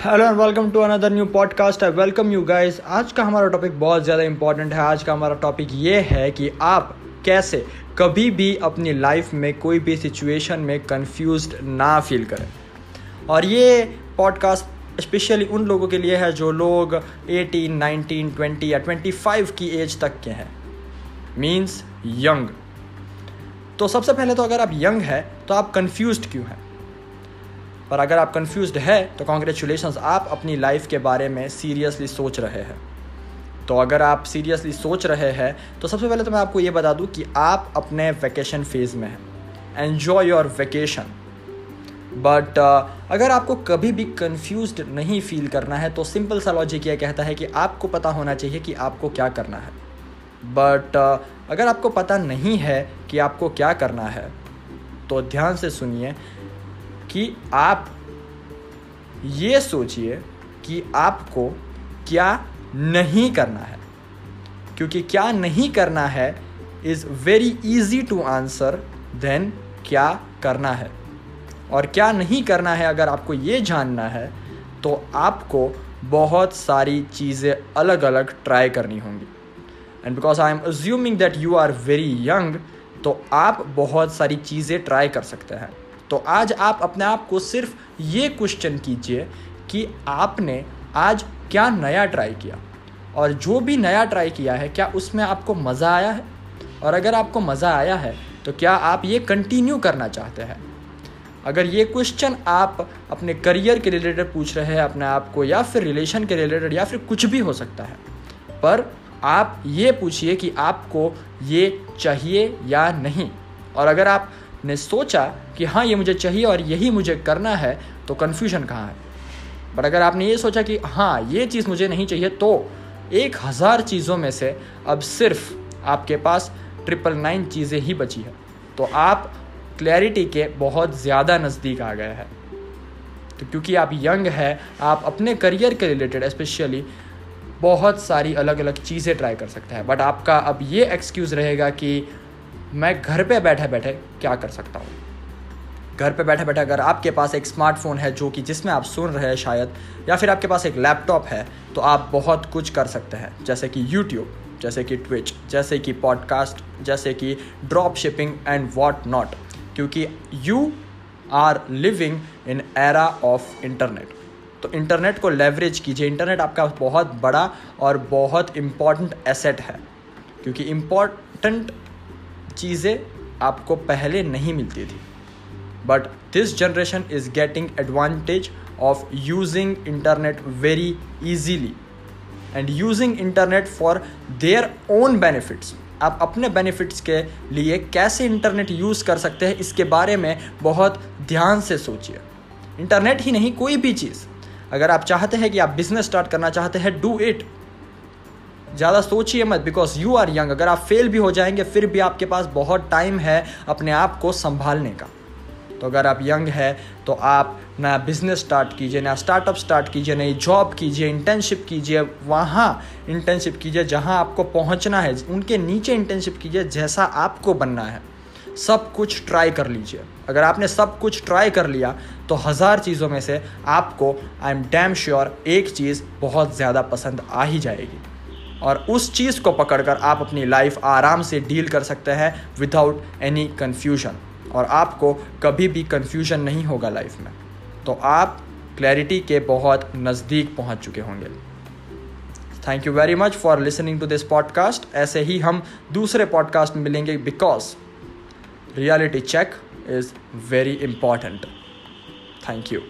Hello and welcome to another new podcast I welcome you guys आज का हमारा topic बहुत ज़्यादा इंपॉर्टेंट है। आज का हमारा टॉपिक ये है कि आप कैसे कभी भी अपनी लाइफ में कोई भी सिचुएशन में कंफ्यूज्ड ना फील करें। और ये पॉडकास्ट स्पेशली उन लोगों के लिए है जो लोग 18, 19, 20 या 25 की एज तक के हैं। मीन्स यंग तो सबसे पहले तो अगर आप यंग है तो आप कंफ्यूज्ड क्यों हैं? पर अगर आप कंफ्यूज है तो कॉन्ग्रेचुलेशन आप अपनी लाइफ के बारे में सीरियसली सोच रहे हैं। तो अगर आप सीरियसली सोच रहे हैं तो सबसे पहले तो मैं आपको ये बता दूँ कि आप अपने वैकेशन फ़ेज़ में हैं। एन्जॉय योर वैकेशन बट अगर आपको कभी भी कंफ्यूज नहीं फील करना है तो सिंपल सा लॉजिक यह कहता है कि आपको पता होना चाहिए कि आपको क्या करना है। बट uh, अगर आपको पता नहीं है कि आपको क्या करना है तो ध्यान से सुनिए कि आप ये सोचिए कि आपको क्या नहीं करना है। क्योंकि क्या नहीं करना है is very easy to answer then क्या करना है। और क्या नहीं करना है अगर आपको ये जानना है तो आपको बहुत सारी चीज़ें अलग अलग ट्राई करनी होंगी। And because I am assuming that you are very young तो आप बहुत सारी चीज़ें ट्राई कर सकते हैं। तो आज आप अपने आप को सिर्फ़ ये क्वेश्चन कीजिए कि आपने आज क्या नया ट्राई किया? और जो भी नया ट्राई किया है, क्या उसमें आपको मज़ा आया है? और अगर आपको मज़ा आया है तो क्या आप ये कंटिन्यू करना चाहते हैं? अगर ये क्वेश्चन आप अपने करियर के रिलेटेड पूछ रहे हैं, अपने आप को, या फिर रिलेशन के रिलेटेड या फिर कुछ भी हो सकता है, पर आप ये पूछिए कि आपको ये चाहिए या नहीं। और अगर आप ने सोचा कि हाँ ये मुझे चाहिए और यही मुझे करना है तो कन्फ्यूज़न कहाँ है? बट अगर आपने ये सोचा कि हाँ ये चीज़ मुझे नहीं चाहिए तो एक हज़ार चीज़ों में से अब सिर्फ़ आपके पास ट्रिपल नाइन चीज़ें ही बची है। तो आप क्लैरिटी के बहुत ज़्यादा नज़दीक आ गए हैं। तो क्योंकि आप यंग है, आप अपने करियर के रिलेटेड स्पेशली बहुत सारी अलग अलग चीज़ें ट्राई कर सकते हैं। बट आपका अब ये एक्सक्यूज़ रहेगा कि मैं घर पे बैठे बैठे क्या कर सकता हूँ? घर पे बैठे बैठे अगर आपके पास एक स्मार्टफ़ोन है जो कि जिसमें आप सुन रहे हैं शायद, या फिर आपके पास एक लैपटॉप है तो आप बहुत कुछ कर सकते हैं। जैसे कि यूट्यूब जैसे कि ट्विच जैसे कि पॉडकास्ट जैसे कि drop shipping and what not क्योंकि you are living in era of internet तो इंटरनेट को लेवरेज कीजिए। इंटरनेट आपका बहुत बड़ा और बहुत इंपॉर्टेंट एसेट है, क्योंकि इंपॉर्टेंट चीज़ें आपको पहले नहीं मिलती थी। But this generation is getting advantage of using internet very easily and using internet for their own benefits आप अपने बेनिफिट्स के लिए कैसे इंटरनेट यूज़ कर सकते हैं, इसके बारे में बहुत ध्यान से सोचिए। इंटरनेट ही नहीं, कोई भी चीज़। अगर आप चाहते हैं कि आप बिज़नेस स्टार्ट करना चाहते हैं डू इट ज़्यादा सोचिए मत बिकॉज़ यू आर यंग अगर आप फेल भी हो जाएँगे, फिर भी आपके पास बहुत टाइम है अपने आप को संभालने का। तो अगर आप यंग है तो आप नया बिज़नेस स्टार्ट कीजिए, नया स्टार्टअप स्टार्ट कीजिए, नई जॉब कीजिए इंटर्नशिप कीजिए। वहाँ इंटर्नशिप कीजिए जहाँ आपको पहुँचना है, उनके नीचे इंटर्नशिप कीजिए जैसा आपको बनना है। सब कुछ ट्राई कर लीजिए। अगर आपने सब कुछ ट्राई कर लिया तो हज़ार चीज़ों में से आपको आई एम डैम श्योर एक चीज़ बहुत ज़्यादा पसंद आ ही जाएगी। और उस चीज़ को पकड़कर आप अपनी लाइफ आराम से डील कर सकते हैं विदाउट एनी कन्फ्यूज़न और आपको कभी भी कन्फ्यूज़न नहीं होगा लाइफ में। तो आप क्लैरिटी के बहुत नज़दीक पहुँच चुके होंगे। Thank you very much for listening to this podcast ऐसे ही हम दूसरे पॉडकास्ट में मिलेंगे because reality check is very important thank you